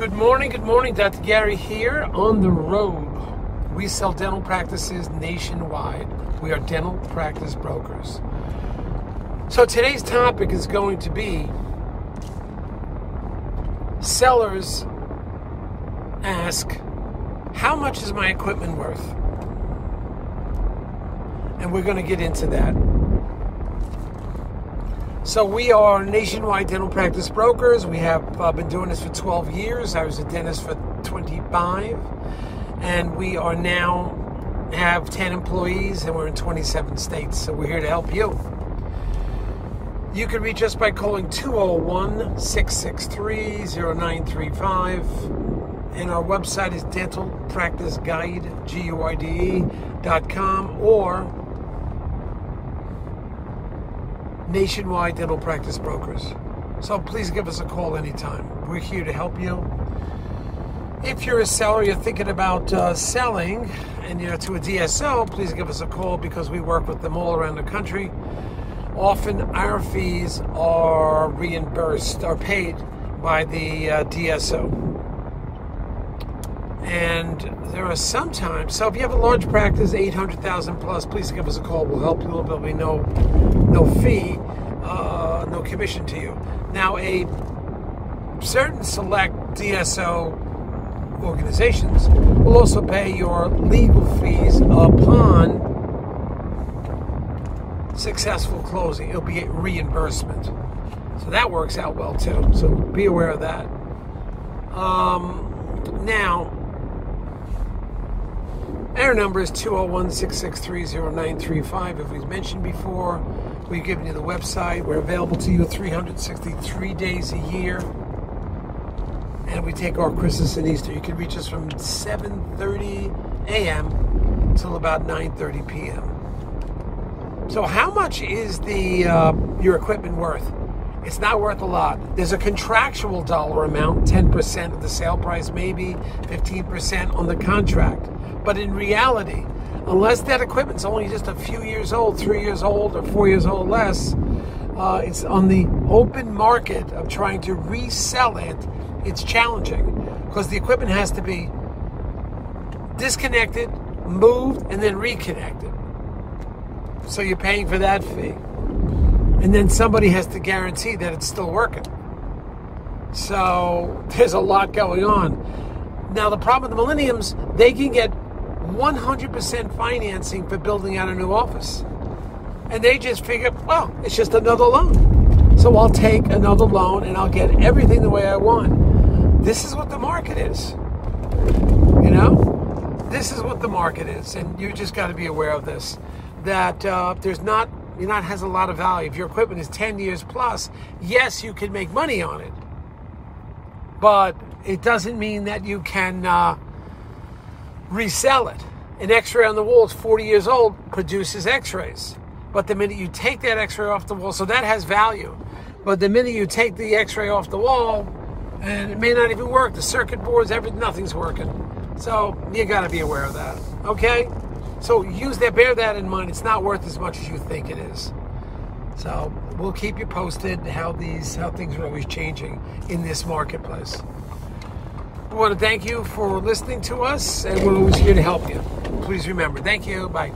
Good morning, good morning. Dr. Gary here on the road. We sell dental practices nationwide. We are dental practice brokers. So today's topic is going to be sellers ask, How much is my equipment worth? And we're going to get into that. So we are nationwide dental practice brokers. We have uh, been doing this for 12 years. I was a dentist for 25, and we are now have 10 employees, and we're in 27 states. So we're here to help you. You can reach us by calling 201 663 0935. And our website is dentalpracticeguide, G-U-I-D-E, dot com, or nationwide dental practice brokers. So please give us a call anytime. We're here to help you. If you're a seller, you're thinking about uh, selling, and you're to a DSO, please give us a call because we work with them all around the country. Often our fees are reimbursed, are paid by the uh, DSO. And there are sometimes, so if you have a large practice, 800,000 plus, please give us a call. We'll help you a little bit. We no, no fee, uh, no commission to you. Now, a certain select DSO organizations will also pay your legal fees upon successful closing. It'll be a reimbursement. So that works out well too. So be aware of that. Um, now, our number is 201 663 0935. If we've mentioned before, we've given you the website. We're available to you 363 days a year. And we take our Christmas and Easter. You can reach us from 7.30 a.m. till about 9.30 p.m. So how much is the uh, your equipment worth? It's not worth a lot. There's a contractual dollar amount, 10% of the sale price, maybe 15% on the contract. But in reality, unless that equipment's only just a few years old, three years old, or four years old less, uh, it's on the open market of trying to resell it. It's challenging because the equipment has to be disconnected, moved, and then reconnected. So you're paying for that fee. And then somebody has to guarantee that it's still working. So there's a lot going on. Now, the problem with the Millenniums, they can get 100% financing for building out a new office. And they just figure, well, it's just another loan. So I'll take another loan and I'll get everything the way I want. This is what the market is. You know? This is what the market is. And you just got to be aware of this. That uh, there's not, you're not has a lot of value. If your equipment is 10 years plus, yes, you can make money on it. But it doesn't mean that you can. Uh, resell it. An x-ray on the wall is 40 years old, produces x-rays. But the minute you take that x-ray off the wall, so that has value. But the minute you take the x-ray off the wall, and it may not even work, the circuit boards, everything, nothing's working. So you got to be aware of that. Okay? So use that, bear that in mind. It's not worth as much as you think it is. So we'll keep you posted how these how things are always changing in this marketplace. We want to thank you for listening to us, and we're always here to help you. Please remember. Thank you. Bye.